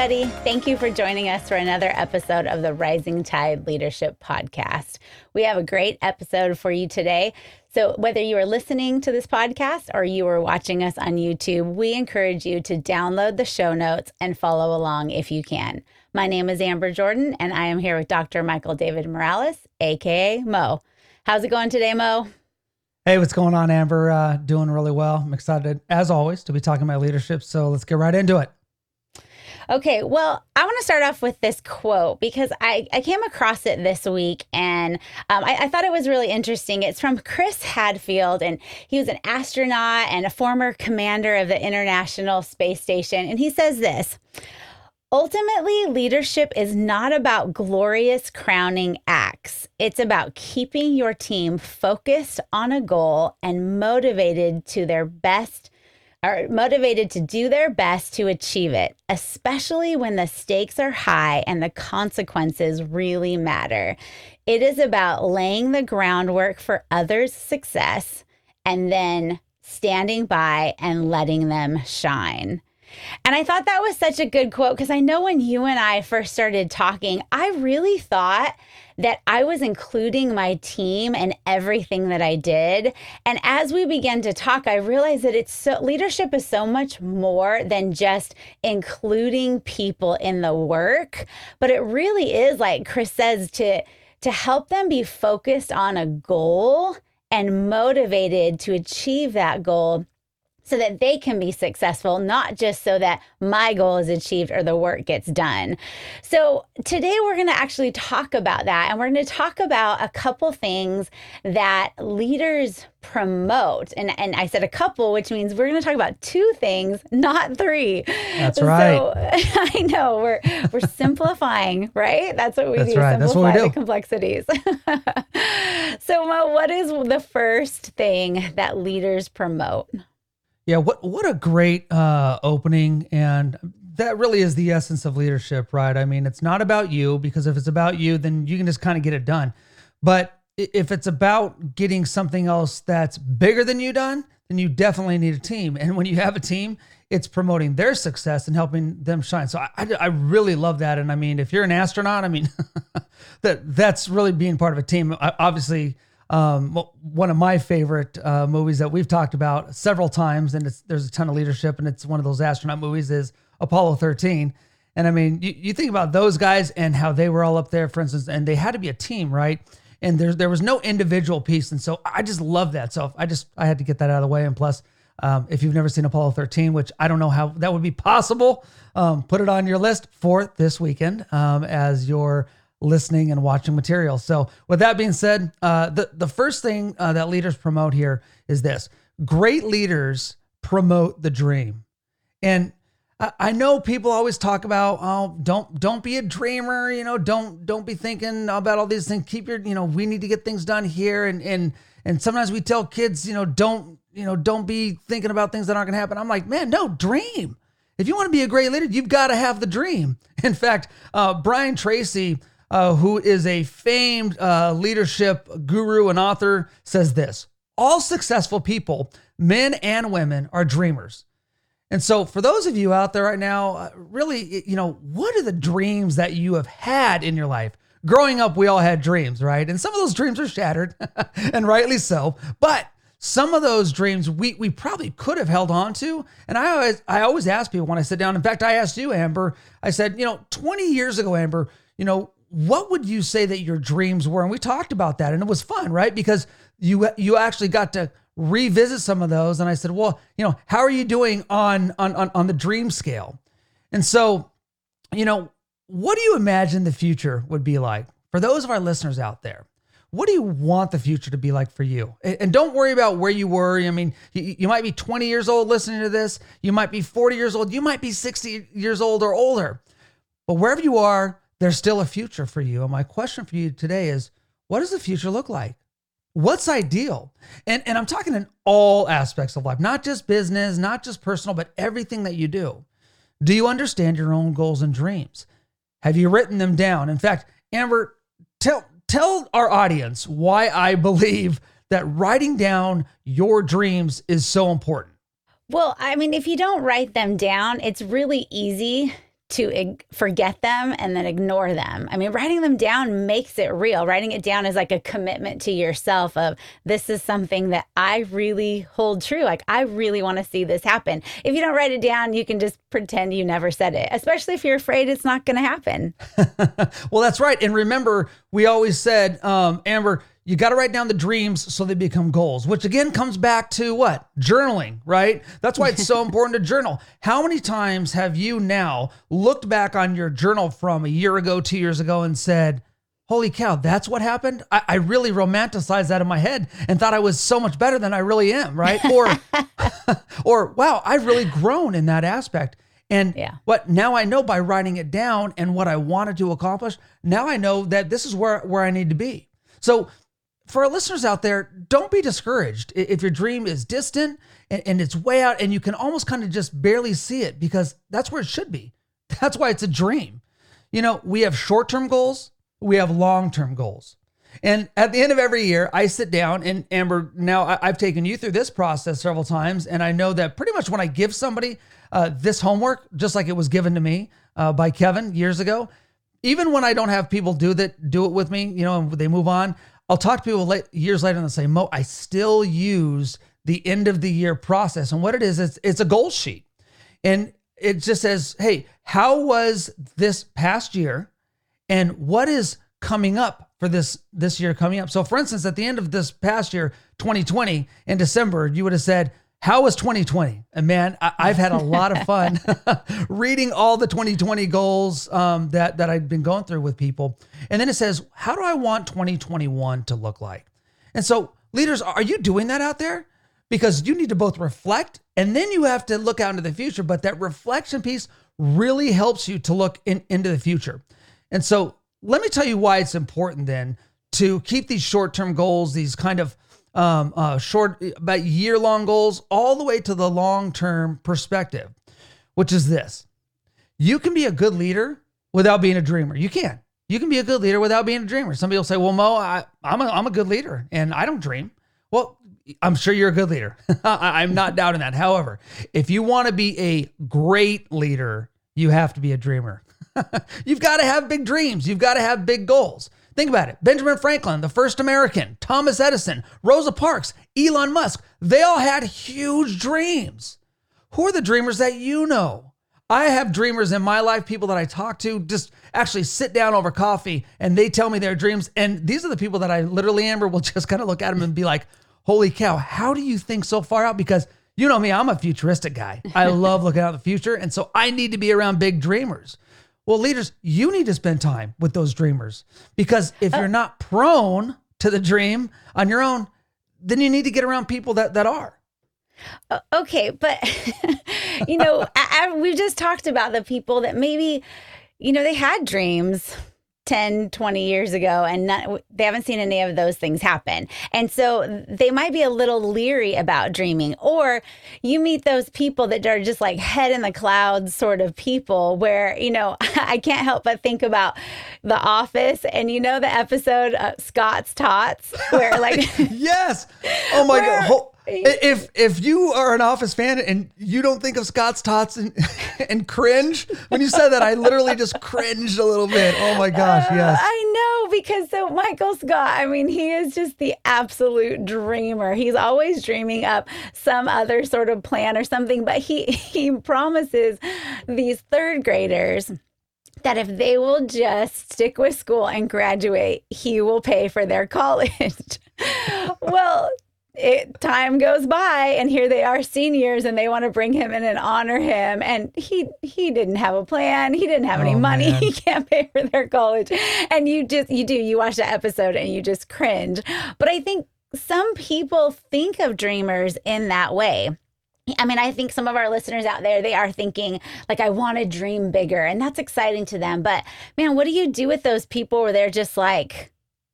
Everybody. Thank you for joining us for another episode of the Rising Tide Leadership Podcast. We have a great episode for you today. So, whether you are listening to this podcast or you are watching us on YouTube, we encourage you to download the show notes and follow along if you can. My name is Amber Jordan, and I am here with Dr. Michael David Morales, AKA Mo. How's it going today, Mo? Hey, what's going on, Amber? Uh, doing really well. I'm excited, as always, to be talking about leadership. So, let's get right into it. Okay, well, I want to start off with this quote because I, I came across it this week and um, I, I thought it was really interesting. It's from Chris Hadfield, and he was an astronaut and a former commander of the International Space Station. And he says this. Ultimately, leadership is not about glorious crowning acts. It's about keeping your team focused on a goal and motivated to their best are motivated to do their best to achieve it, especially when the stakes are high and the consequences really matter. It is about laying the groundwork for others' success and then standing by and letting them shine. And I thought that was such a good quote because I know when you and I first started talking, I really thought that I was including my team in everything that I did. And as we began to talk, I realized that it's so leadership is so much more than just including people in the work, but it really is like Chris says to to help them be focused on a goal and motivated to achieve that goal so that they can be successful, not just so that my goal is achieved or the work gets done. So, today we're going to actually talk about that. And we're going to talk about a couple things that leaders promote. And, and I said a couple, which means we're going to talk about two things, not three. That's right. So, I know we're, we're simplifying, right? That's what we That's do. Right. Simplify That's what we do. the complexities. so, Mo, what is the first thing that leaders promote? Yeah, what what a great uh, opening, and that really is the essence of leadership, right? I mean, it's not about you because if it's about you, then you can just kind of get it done. But if it's about getting something else that's bigger than you done, then you definitely need a team. And when you have a team, it's promoting their success and helping them shine. So I, I, I really love that. And I mean, if you're an astronaut, I mean, that that's really being part of a team. I, obviously um, one of my favorite uh, movies that we've talked about several times, and there's a ton of leadership, and it's one of those astronaut movies, is Apollo 13. And I mean, you, you think about those guys and how they were all up there, for instance, and they had to be a team, right? And there, there was no individual piece. And so I just love that. So I just, I had to get that out of the way. And plus, um, if you've never seen Apollo 13, which I don't know how that would be possible, um, put it on your list for this weekend um, as your listening and watching material. So, with that being said, uh, the the first thing uh, that leaders promote here is this: great leaders promote the dream, and I, I know people always talk about, oh, don't don't be a dreamer, you know, don't don't be thinking about all these things. Keep your, you know, we need to get things done here, and and and sometimes we tell kids, you know, don't you know, don't be thinking about things that aren't going to happen. I'm like, man, no, dream. If you want to be a great leader, you've got to have the dream. In fact, uh, Brian Tracy uh, who is a famed uh, leadership guru and author, says this All successful people, men and women, are dreamers. And so, for those of you out there right now, uh, really, you know, what are the dreams that you have had in your life? Growing up, we all had dreams, right? And some of those dreams are shattered, and rightly so. But some of those dreams we we probably could have held on to. And I always I always ask people when I sit down. In fact, I asked you, Amber. I said, you know, 20 years ago, Amber, you know, what would you say that your dreams were? And we talked about that, and it was fun, right? Because you you actually got to revisit some of those. And I said, well, you know, how are you doing on on on, on the dream scale? And so, you know, what do you imagine the future would be like for those of our listeners out there? What do you want the future to be like for you? And don't worry about where you were. I mean, you, you might be 20 years old listening to this. You might be 40 years old. You might be 60 years old or older. But wherever you are, there's still a future for you. And my question for you today is what does the future look like? What's ideal? And, and I'm talking in all aspects of life, not just business, not just personal, but everything that you do. Do you understand your own goals and dreams? Have you written them down? In fact, Amber, tell tell our audience why I believe that writing down your dreams is so important. Well, I mean, if you don't write them down, it's really easy to ig- forget them and then ignore them. I mean, writing them down makes it real. Writing it down is like a commitment to yourself of this is something that I really hold true. Like I really want to see this happen. If you don't write it down, you can just pretend you never said it, especially if you're afraid it's not going to happen. well, that's right. And remember, we always said, um, Amber, you got to write down the dreams so they become goals, which again comes back to what? Journaling, right? That's why it's so important to journal. How many times have you now looked back on your journal from a year ago, two years ago, and said, Holy cow, that's what happened? I, I really romanticized that in my head and thought I was so much better than I really am, right? Or, or wow, I've really grown in that aspect. And yeah. what now I know by writing it down and what I wanted to accomplish, now I know that this is where, where I need to be. So for our listeners out there, don't be discouraged if your dream is distant and, and it's way out and you can almost kind of just barely see it because that's where it should be. That's why it's a dream. You know, we have short term goals, we have long term goals. And at the end of every year, I sit down and Amber, now I, have taken you through this process several times. And I know that pretty much when I give somebody uh, this homework, just like it was given to me uh, by Kevin years ago, even when I don't have people do that, do it with me, you know, and they move on, I'll talk to people late, years later and they'll say, Mo, I still use the end of the year process. And what it is, it's, it's a goal sheet. And it just says, hey, how was this past year? And what is coming up for this this year coming up? So for instance, at the end of this past year, 2020, in December, you would have said, how was 2020? And man, I, have had a lot of fun reading all the 2020 goals um, that that I've been going through with people. And then it says, how do I want 2021 to look like? And so, leaders, are you doing that out there? Because you need to both reflect and then you have to look out into the future. But that reflection piece really helps you to look in, into the future. And so, let me tell you why it's important then to keep these short term goals, these kind of um, uh, short, about year long goals, all the way to the long term perspective, which is this you can be a good leader without being a dreamer. You can. You can be a good leader without being a dreamer. Some people say, well, Mo, I, am a, I'm a good leader and I don't dream. Well, I'm sure you're a good leader. I'm not doubting that. However, if you want to be a great leader, you have to be a dreamer. You've got to have big dreams. You've got to have big goals. Think about it. Benjamin Franklin, the first American, Thomas Edison, Rosa Parks, Elon Musk, they all had huge dreams. Who are the dreamers that you know? I have dreamers in my life, people that I talk to, just actually sit down over coffee and they tell me their dreams. And these are the people that I literally, Amber, will just kind of look at them and be like, holy cow, how do you think so far out? Because you know me, I'm a futuristic guy. I love looking out the future. And so I need to be around big dreamers. Well, leaders, you need to spend time with those dreamers because if you're not prone to the dream on your own, then you need to get around people that that are. Uh, okay, but you know, I, I, we just talked about the people that maybe, you know, they had dreams 10, 20 years ago, and not, they haven't seen any of those things happen. And so they might be a little leery about dreaming. Or you meet those people that are just like head in the clouds sort of people where, you know, I can't help but think about The Office and you know the episode uh, Scott's Tots where like. yes. Oh my where, God. If if you are an Office fan and you don't think of Scott's Tots and, and cringe when you said that, I literally just cringed a little bit. Oh my gosh, uh, yes. I know because so Michael Scott, I mean, he is just the absolute dreamer. He's always dreaming up some other sort of plan or something, but he he promises these third graders that if they will just stick with school and graduate, he will pay for their college. well, it, time goes by and here they are seniors and they want to bring him in and honor him. And he he didn't have a plan. He didn't have any oh, money. man. he can't pay for their college. And you just you do you watch that episode and you just cringe. But i think some people think of dreamers in that way. I mean, I think some of our listeners out there, they are thinking, like, I want to dream bigger, and that's exciting to them. But man, what do you do with those people where they're just like,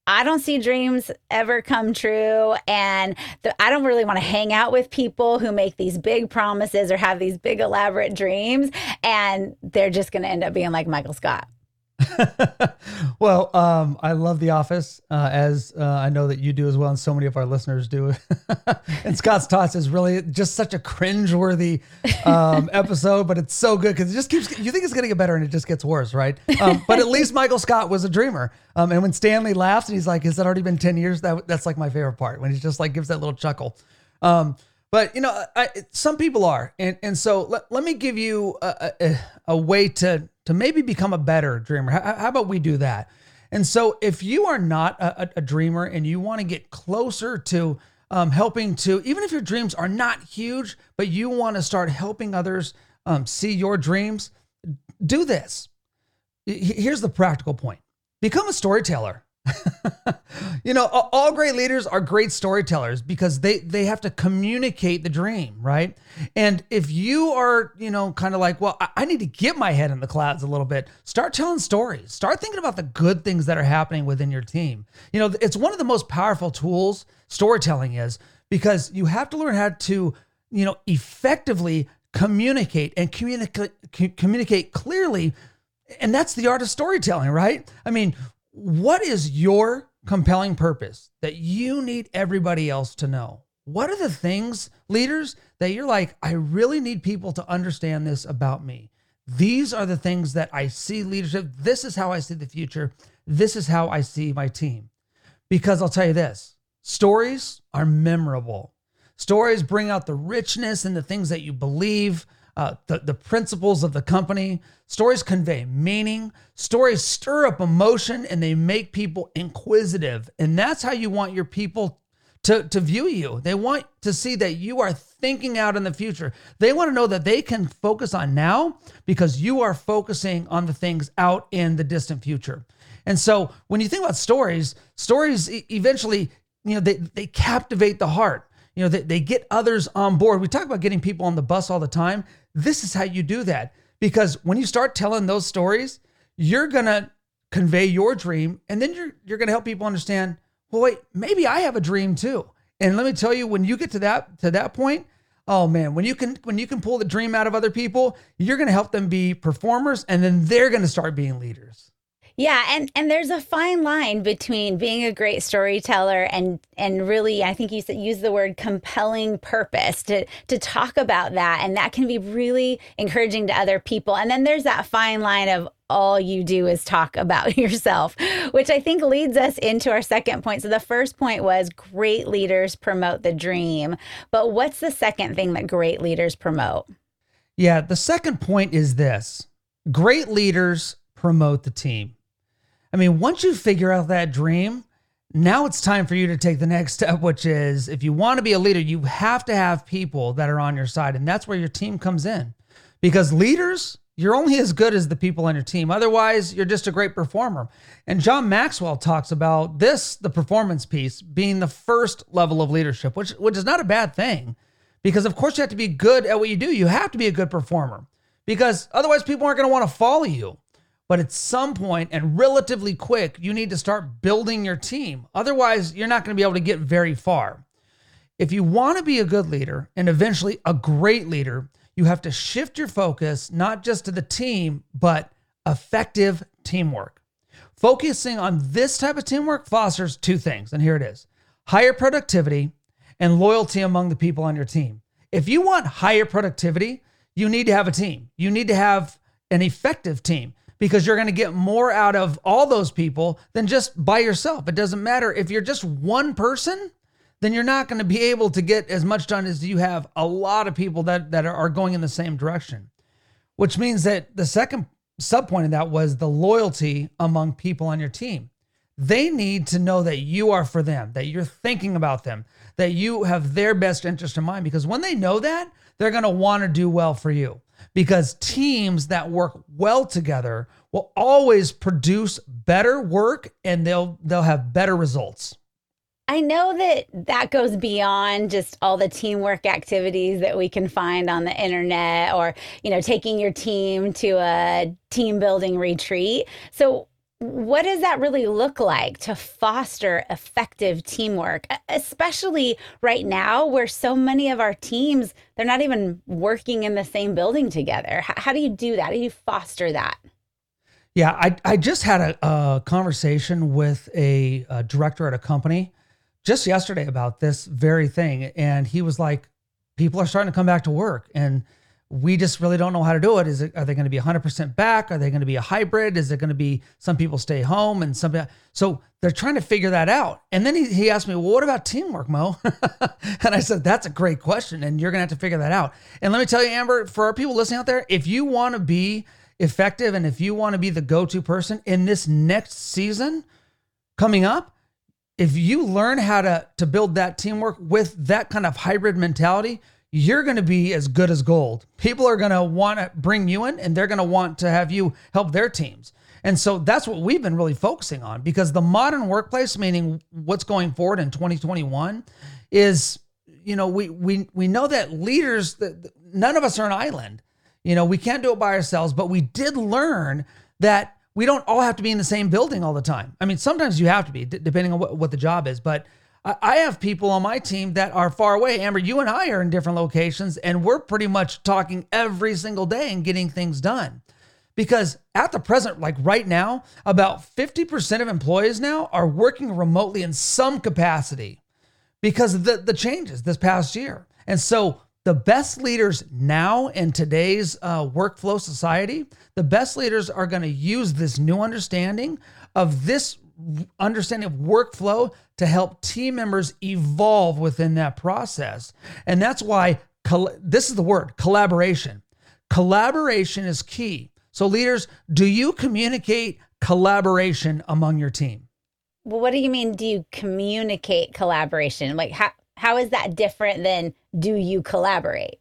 I don't see dreams ever come true. And the, I don't really want to hang out with people who make these big promises or have these big, elaborate dreams. And they're just going to end up being like Michael Scott. well, um, I love The Office, uh, as uh, I know that you do as well, and so many of our listeners do. and Scott's Tots is really just such a cringe-worthy um, episode, but it's so good because it just keeps. You think it's going to get better, and it just gets worse, right? Um, but at least Michael Scott was a dreamer. Um, and when Stanley laughs, and he's like, "Has that already been ten years?" That that's like my favorite part when he just like gives that little chuckle. Um, but you know, I, some people are, and and so let, let me give you a, a, a way to to maybe become a better dreamer. How, how, about we do that? And so, if you are not a, a dreamer and you want to get closer to um, helping to, even if your dreams are not huge, but you want to start helping others um, see your dreams, do this. Here's the practical point become a storyteller. you know, all great leaders are great storytellers because they they have to communicate the dream, right? And if you are, you know, kind of like, well, I need to get my head in the clouds a little bit, start telling stories. Start thinking about the good things that are happening within your team. You know, it's one of the most powerful tools storytelling is because you have to learn how to, you know, effectively communicate and communicate communicate clearly and that's the art of storytelling, right? I mean, what is your compelling purpose that you need everybody else to know? What are the things, leaders, that you're like, I really need people to understand this about me? These are the things that I see leadership. This is how I see the future. This is how I see my team. Because I'll tell you this stories are memorable. Stories bring out the richness and the things that you believe uh, the, the principles of the company. Stories convey meaning. Stories stir up emotion and they make people inquisitive. And that's how you want your people to, to view you. They want to see that you are thinking out in the future. They want to know that they can focus on now because you are focusing on the things out in the distant future. And so when you think about stories, stories eventually, you know, they, they captivate the heart. You know, they, they get others on board. We talk about getting people on the bus all the time. This is how you do that. Because when you start telling those stories, you're going to convey your dream and then you're you're going to help people understand, well wait, maybe I have a dream too. And let me tell you when you get to that to that point, oh man, when you can when you can pull the dream out of other people, you're going to help them be performers and then they're going to start being leaders. Yeah, and and there's a fine line between being a great storyteller and and really, I think you use the word compelling purpose to to talk about that, and that can be really encouraging to other people. And then there's that fine line of all you do is talk about yourself, which I think leads us into our second point. So the first point was great leaders promote the dream, but what's the second thing that great leaders promote? Yeah, the second point is this: great leaders promote the team. I mean, once you figure out that dream, now it's time for you to take the next step, which is if you want to be a leader, you have to have people that are on your side. And that's where your team comes in. Because leaders, you're only as good as the people on your team. Otherwise, you're just a great performer. And John Maxwell talks about this, the performance piece, being the first level of leadership, which, which is not a bad thing. Because, of course, you have to be good at what you do. You have to be a good performer because otherwise, people aren't going to want to follow you. But at some point and relatively quick, you need to start building your team. Otherwise, you're not going to be able to get very far. If you want to be a good leader and eventually a great leader, you have to shift your focus not just to the team, but effective teamwork. Focusing on this type of teamwork fosters two things, and here it is higher productivity and loyalty among the people on your team. If you want higher productivity, you need to have a team. You need to have an effective team because you're going to get more out of all those people than just by yourself. It doesn't matter if you're just one person, then you're not going to be able to get as much done as you have a lot of people that that are going in the same direction. Which means that the second sub point of that was the loyalty among people on your team. They need to know that you are for them, that you're thinking about them, that you have their best interest in mind because when they know that, they're going to want to do well for you because teams that work well together will always produce better work and they'll they'll have better results. I know that that goes beyond just all the teamwork activities that we can find on the internet or, you know, taking your team to a team building retreat. So, what does that really look like to foster effective teamwork? Especially right now where so many of our teams they're not even working in the same building together. How, do you do that? How do you foster that? Yeah i, I just had a, a conversation with a, a director at a company just yesterday about this very thing and he was like people are starting to come back to work and we just really don't know how to do it. Is it are they going to be 100% back? Are they going to be a hybrid? Is it going to be some people stay home and some so they're trying to figure that out. And then he, he asked me, "Well, what about teamwork, Mo?" and I said, "That's a great question and you're going to have to figure that out." And let me tell you, Amber, for our people listening out there, if you want to be effective and if you want to be the go-to person in this next season coming up, if you learn how to to build that teamwork with that kind of hybrid mentality, you're going to be as good as gold. People are going to want to bring you in and they're going to want to have you help their teams. And so that's what we've been really focusing on because the modern workplace, meaning what's going forward in 2021, is you know we we we know that leaders that none of us are an island. You know we can't do it by ourselves, but we did learn that we don't all have to be in the same building all the time. I mean, sometimes you have to be depending on what, what the job is, but I have people on my team that are far away. Amber, you and I are in different locations, and we're pretty much talking every single day and getting things done. Because at the present, like right now, about 50% of employees now are working remotely in some capacity because of the, the changes this past year. And so the best leaders now in today's uh, workflow society, the best leaders are going to use this new understanding of this understanding of workflow to help team members evolve within that process. And that's why this is the word collaboration. Collaboration is key. So, leaders, do you communicate collaboration among your team? Well, what do you mean? Do you communicate collaboration? Like, how, how is that different than do you collaborate?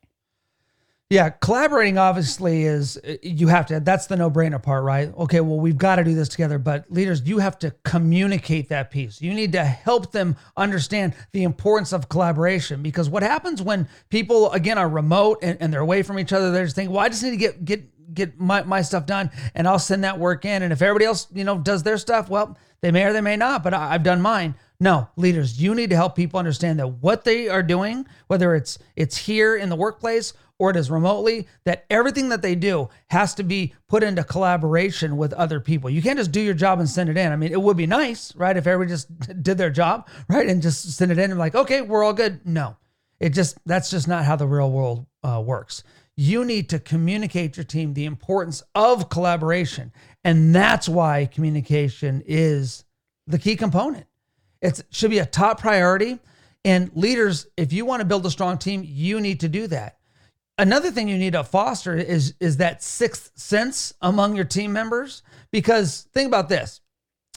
Yeah, collaborating obviously is uh, you have to that's the no-brainer part, right? Okay, well we've got to do this together, but leaders you have to communicate that piece. You need to help them understand the importance of collaboration because what happens when people again are remote and, and they're away from each other, they're just thinking, "Well, I just need to get get get my, my stuff done and I'll send that work in and if everybody else, you know, does their stuff, well, they may or they may not, but I, I've done mine." No, leaders, you need to help people understand that what they are doing, whether it's it's here in the workplace or it is remotely, that everything that they do has to be put into collaboration with other people. You can't just do your job and send it in. I mean, it would be nice, right? If everybody just did their job, right? And just send it in and like, okay, we're all good. No, it just, that's just not how the real world uh, works. You need to communicate your team the importance of collaboration. And that's why communication is the key component. It should be a top priority. And leaders, if you want to build a strong team, you need to do that another thing you need to foster is is that sixth sense among your team members because think about this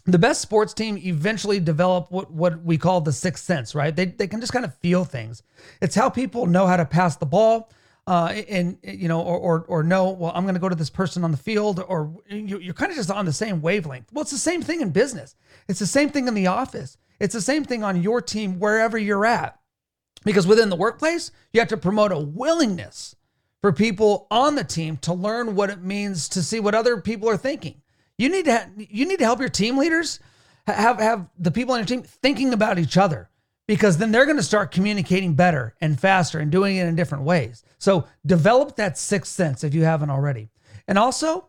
the best sports team eventually develop what, what we call the sixth sense right they, they can just kind of feel things it's how people know how to pass the ball uh, and you know, or, or or know, well, I'm going to go to this person on the field, or you're kind of just on the same wavelength. Well, it's the same thing in business. It's the same thing in the office. It's the same thing on your team wherever you're at. Because within the workplace, you have to promote a willingness for people on the team to learn what it means to see what other people are thinking. You need to ha- you need to help your team leaders have have the people on your team thinking about each other because then they're going to start communicating better and faster and doing it in different ways. So develop that sixth sense if you haven't already. And also,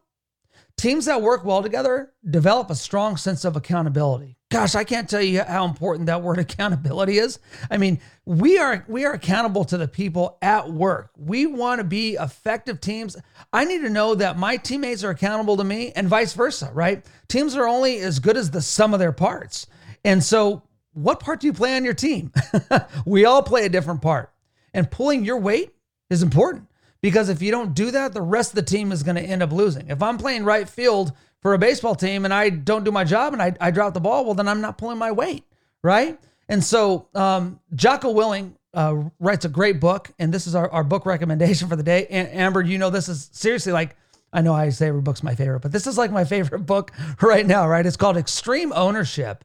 teams that work well together develop a strong sense of accountability gosh, I can't tell you how important that word accountability is. I mean, we are we are accountable to the people at work. We want to be effective teams. I need to know that my teammates are accountable to me and vice versa, right? Teams are only as good as the sum of their parts. And so, what part do you play on your team? we all play a different part. And pulling your weight is important because if you don't do that, the rest of the team is going to end up losing. If I'm playing right field for a baseball team and I don't do my job and I, I drop the ball, well, then I'm not pulling my weight, right? And so um, Jocko Willink uh, writes a great book, and this is our, our book recommendation for the day. Amber, you know, this is seriously like, I know I say every book's my favorite, but this is like my favorite book right now, right? It's called Extreme Ownership.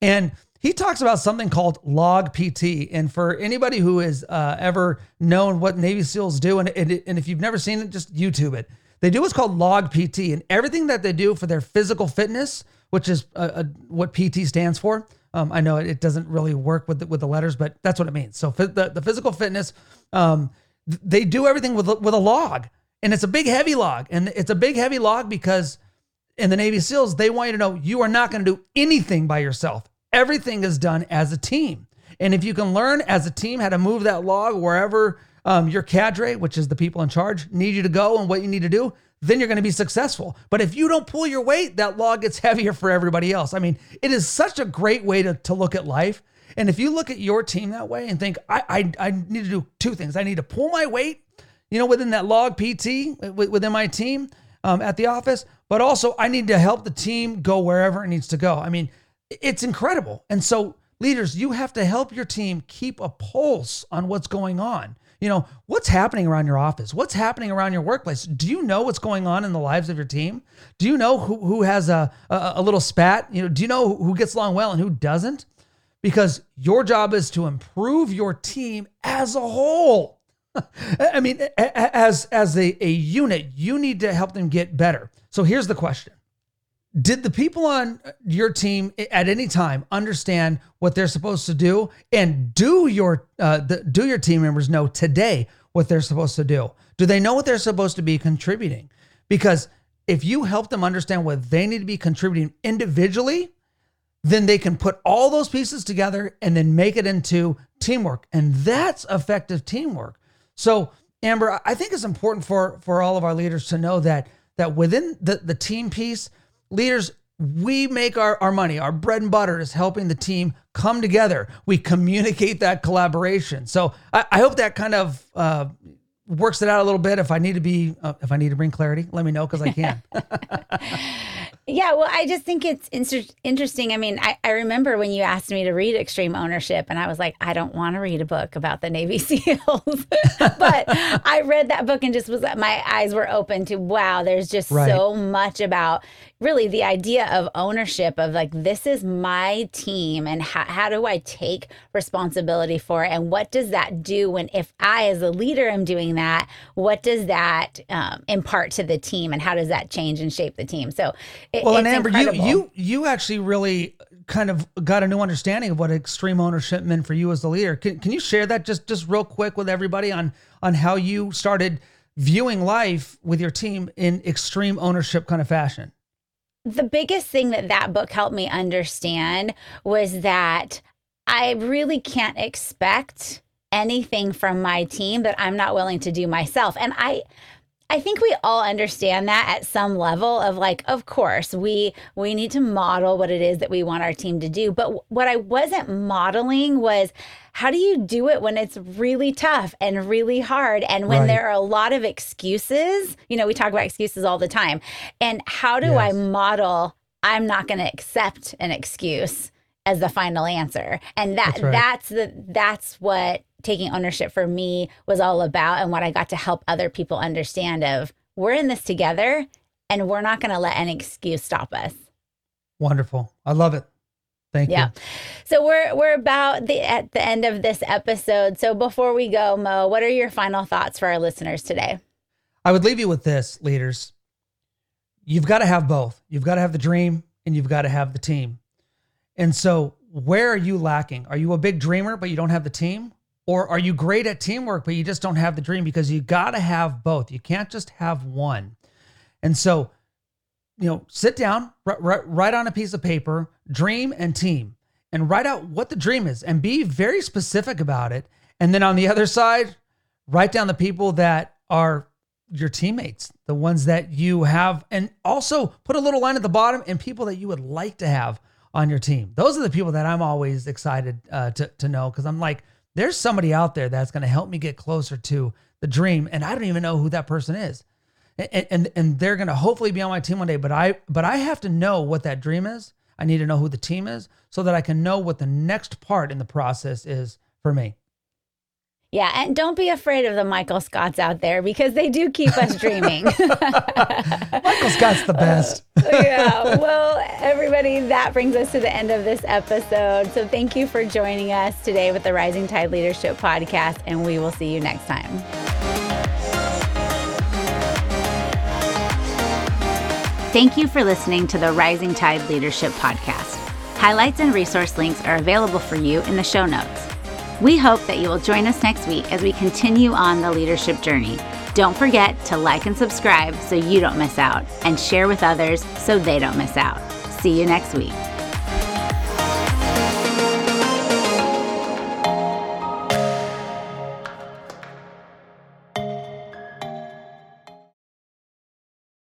And he talks about something called log PT. And for anybody who has uh, ever known what Navy SEALs do, and, and, and if you've never seen it, just YouTube it. They do what's called log PT, and everything that they do for their physical fitness, which is uh, uh, what PT stands for. Um, I know it doesn't really work with the, with the letters, but that's what it means. So the, the physical fitness, um, they do everything with with a log, and it's a big heavy log, and it's a big heavy log because in the Navy SEALs they want you to know you are not going to do anything by yourself. Everything is done as a team, and if you can learn as a team how to move that log wherever um, your cadre, which is the people in charge, need you to go and what you need to do, then you're going to be successful. But if you don't pull your weight, that log gets heavier for everybody else. I mean, it is such a great way to, to look at life. And if you look at your team that way and think, I, I, I need to do two things. I need to pull my weight, you know, within that log PT, within my team um, at the office, but also I need to help the team go wherever it needs to go. I mean, it's incredible. And so, leaders, you have to help your team keep a pulse on what's going on you know, what's happening around your office? What's happening around your workplace? Do you know what's going on in the lives of your team? Do you know who, who has a, a, a little spat? You know, do you know who gets along well and who doesn't? Because your job is to improve your team as a whole. I mean, as as a, a unit, you need to help them get better. So here's the question did the people on your team at any time understand what they're supposed to do? And do your uh, the, do your team members know today what they're supposed to do? Do they know what they're supposed to be contributing? Because if you help them understand what they need to be contributing individually then they can put all those pieces together and then make it into teamwork. And that's effective teamwork. So amber i think it's important for for all of our leaders to know that that within the the team piece leaders, we make our, our money. Our bread and butter is helping the team come together. We communicate that collaboration. So I, I hope that kind of uh, works it out a little bit. If I need to be, uh, if I need to bring clarity, let me know because I can. Yeah, well, I just think it's inter- interesting. I mean, I, I remember when you asked me to read Extreme Ownership, and I was like, I don't want to read a book about the Navy SEALs. but I read that book and just was, my eyes were open to, wow, there's just right. so much about really the idea of ownership of like, this is my team, and how, how do I take responsibility for it? And what does that do when, if I as a leader am doing that, what does that um, impart to the team, and how does that change and shape the team? So, it, well, and Amber, incredible. you you you actually really kind of got a new understanding of what extreme ownership meant for you as the leader. Can, can you share that just just real quick with everybody on on how you started viewing life with your team in extreme ownership kind of fashion? The biggest thing that that book helped me understand was that I really can't expect anything from my team that I'm not willing to do myself. And I I think we all understand that at some level of like of course we we need to model what it is that we want our team to do but what I wasn't modeling was how do you do it when it's really tough and really hard and when right. there are a lot of excuses you know we talk about excuses all the time and how do yes. I model I'm not going to accept an excuse as the final answer and that that's, right. that's the that's what taking ownership for me was all about and what I got to help other people understand of we're in this together and we're not going to let an excuse stop us. Wonderful. I love it. Thank yeah. you. So we're we're about the at the end of this episode. So before we go, Mo, what are your final thoughts for our listeners today? I would leave you with this, leaders. You've got to have both. You've got to have the dream and you've got to have the team. And so, where are you lacking? Are you a big dreamer but you don't have the team? Or are you great at teamwork, but you just don't have the dream? Because you got to have both. You can't just have one. And so, you know, sit down, write, write on a piece of paper, dream and team, and write out what the dream is and be very specific about it. And then on the other side, write down the people that are your teammates, the ones that you have, and also put a little line at the bottom and people that you would like to have on your team. Those are the people that I'm always excited uh, to, to know because I'm like, there's somebody out there that's going to help me get closer to the dream and i don't even know who that person is. And and, and they're going to hopefully be on my team one day but i but i have to know what that dream is. I need to know who the team is so that i can know what the next part in the process is for me yeah, and don't be afraid of the Michael Scotts out there because they do keep us dreaming. Michael Scott's the best. Uh, yeah. Well, everybody, that brings us to the end of this episode. So thank you for joining us today with the Rising Tide Leadership Podcast, and we will see you next time. Thank you for listening to the Rising Tide Leadership Podcast. Highlights and resource links are available for you in the show notes. We hope that you will join us next week as we continue on the leadership journey. Don't forget to like and subscribe so you don't miss out, and share with others so they don't miss out. See you next week.